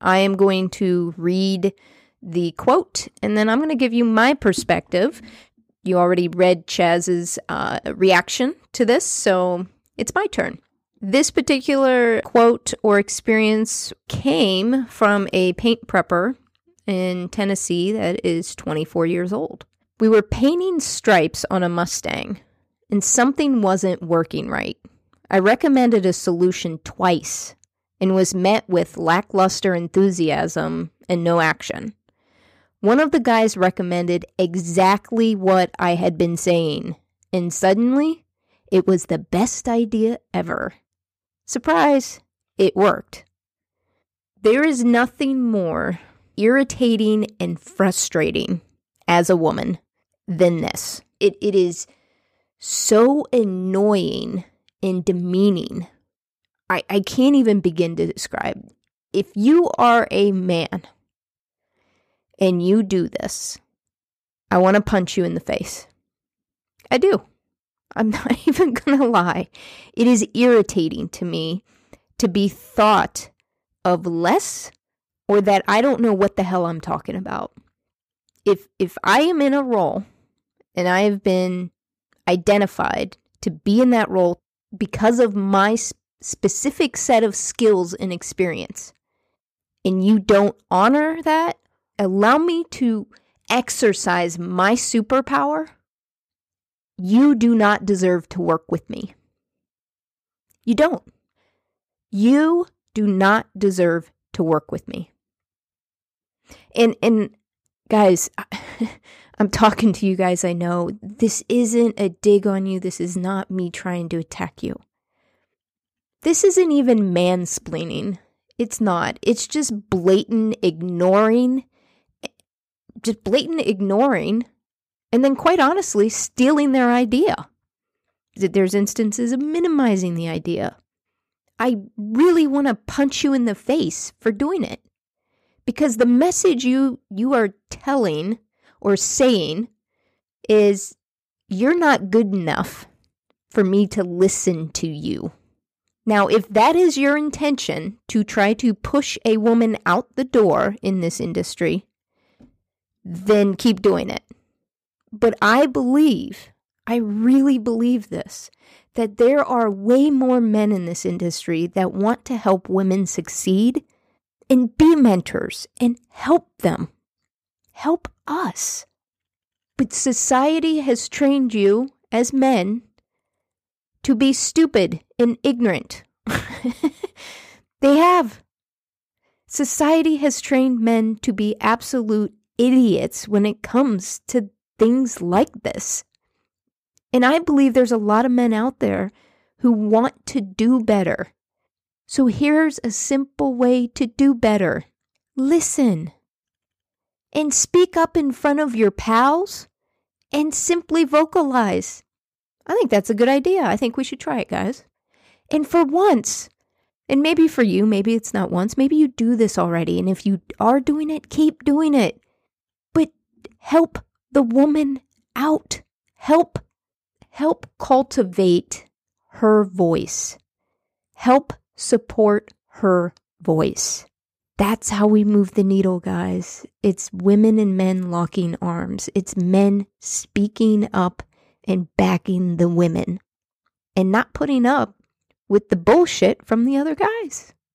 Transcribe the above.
I am going to read the quote and then I'm going to give you my perspective. You already read Chaz's uh, reaction to this, so it's my turn. This particular quote or experience came from a paint prepper in Tennessee that is 24 years old. We were painting stripes on a Mustang and something wasn't working right. I recommended a solution twice and was met with lackluster enthusiasm and no action. One of the guys recommended exactly what I had been saying, and suddenly it was the best idea ever. Surprise, it worked. There is nothing more irritating and frustrating as a woman than this. It, it is so annoying and demeaning. I, I can't even begin to describe. If you are a man and you do this, I want to punch you in the face. I do. I'm not even going to lie. It is irritating to me to be thought of less or that I don't know what the hell I'm talking about. If if I am in a role and I have been identified to be in that role because of my specific set of skills and experience, and you don't honor that, allow me to exercise my superpower, you do not deserve to work with me. You don't. You do not deserve to work with me. And and guys, I'm talking to you guys, I know. This isn't a dig on you. This is not me trying to attack you. This isn't even mansplaining. It's not. It's just blatant ignoring, just blatant ignoring, and then quite honestly, stealing their idea. There's instances of minimizing the idea. I really want to punch you in the face for doing it. Because the message you you are telling or saying is you're not good enough for me to listen to you. Now, if that is your intention to try to push a woman out the door in this industry, then keep doing it. But I believe, I really believe this, that there are way more men in this industry that want to help women succeed and be mentors and help them help us. But society has trained you as men to be stupid and ignorant. they have. Society has trained men to be absolute idiots when it comes to things like this. And I believe there's a lot of men out there who want to do better. So here's a simple way to do better listen and speak up in front of your pals and simply vocalize. I think that's a good idea. I think we should try it, guys. And for once, and maybe for you, maybe it's not once, maybe you do this already. And if you are doing it, keep doing it. But help the woman out. Help, help cultivate her voice. Help support her voice. That's how we move the needle, guys. It's women and men locking arms. It's men speaking up and backing the women and not putting up with the bullshit from the other guys.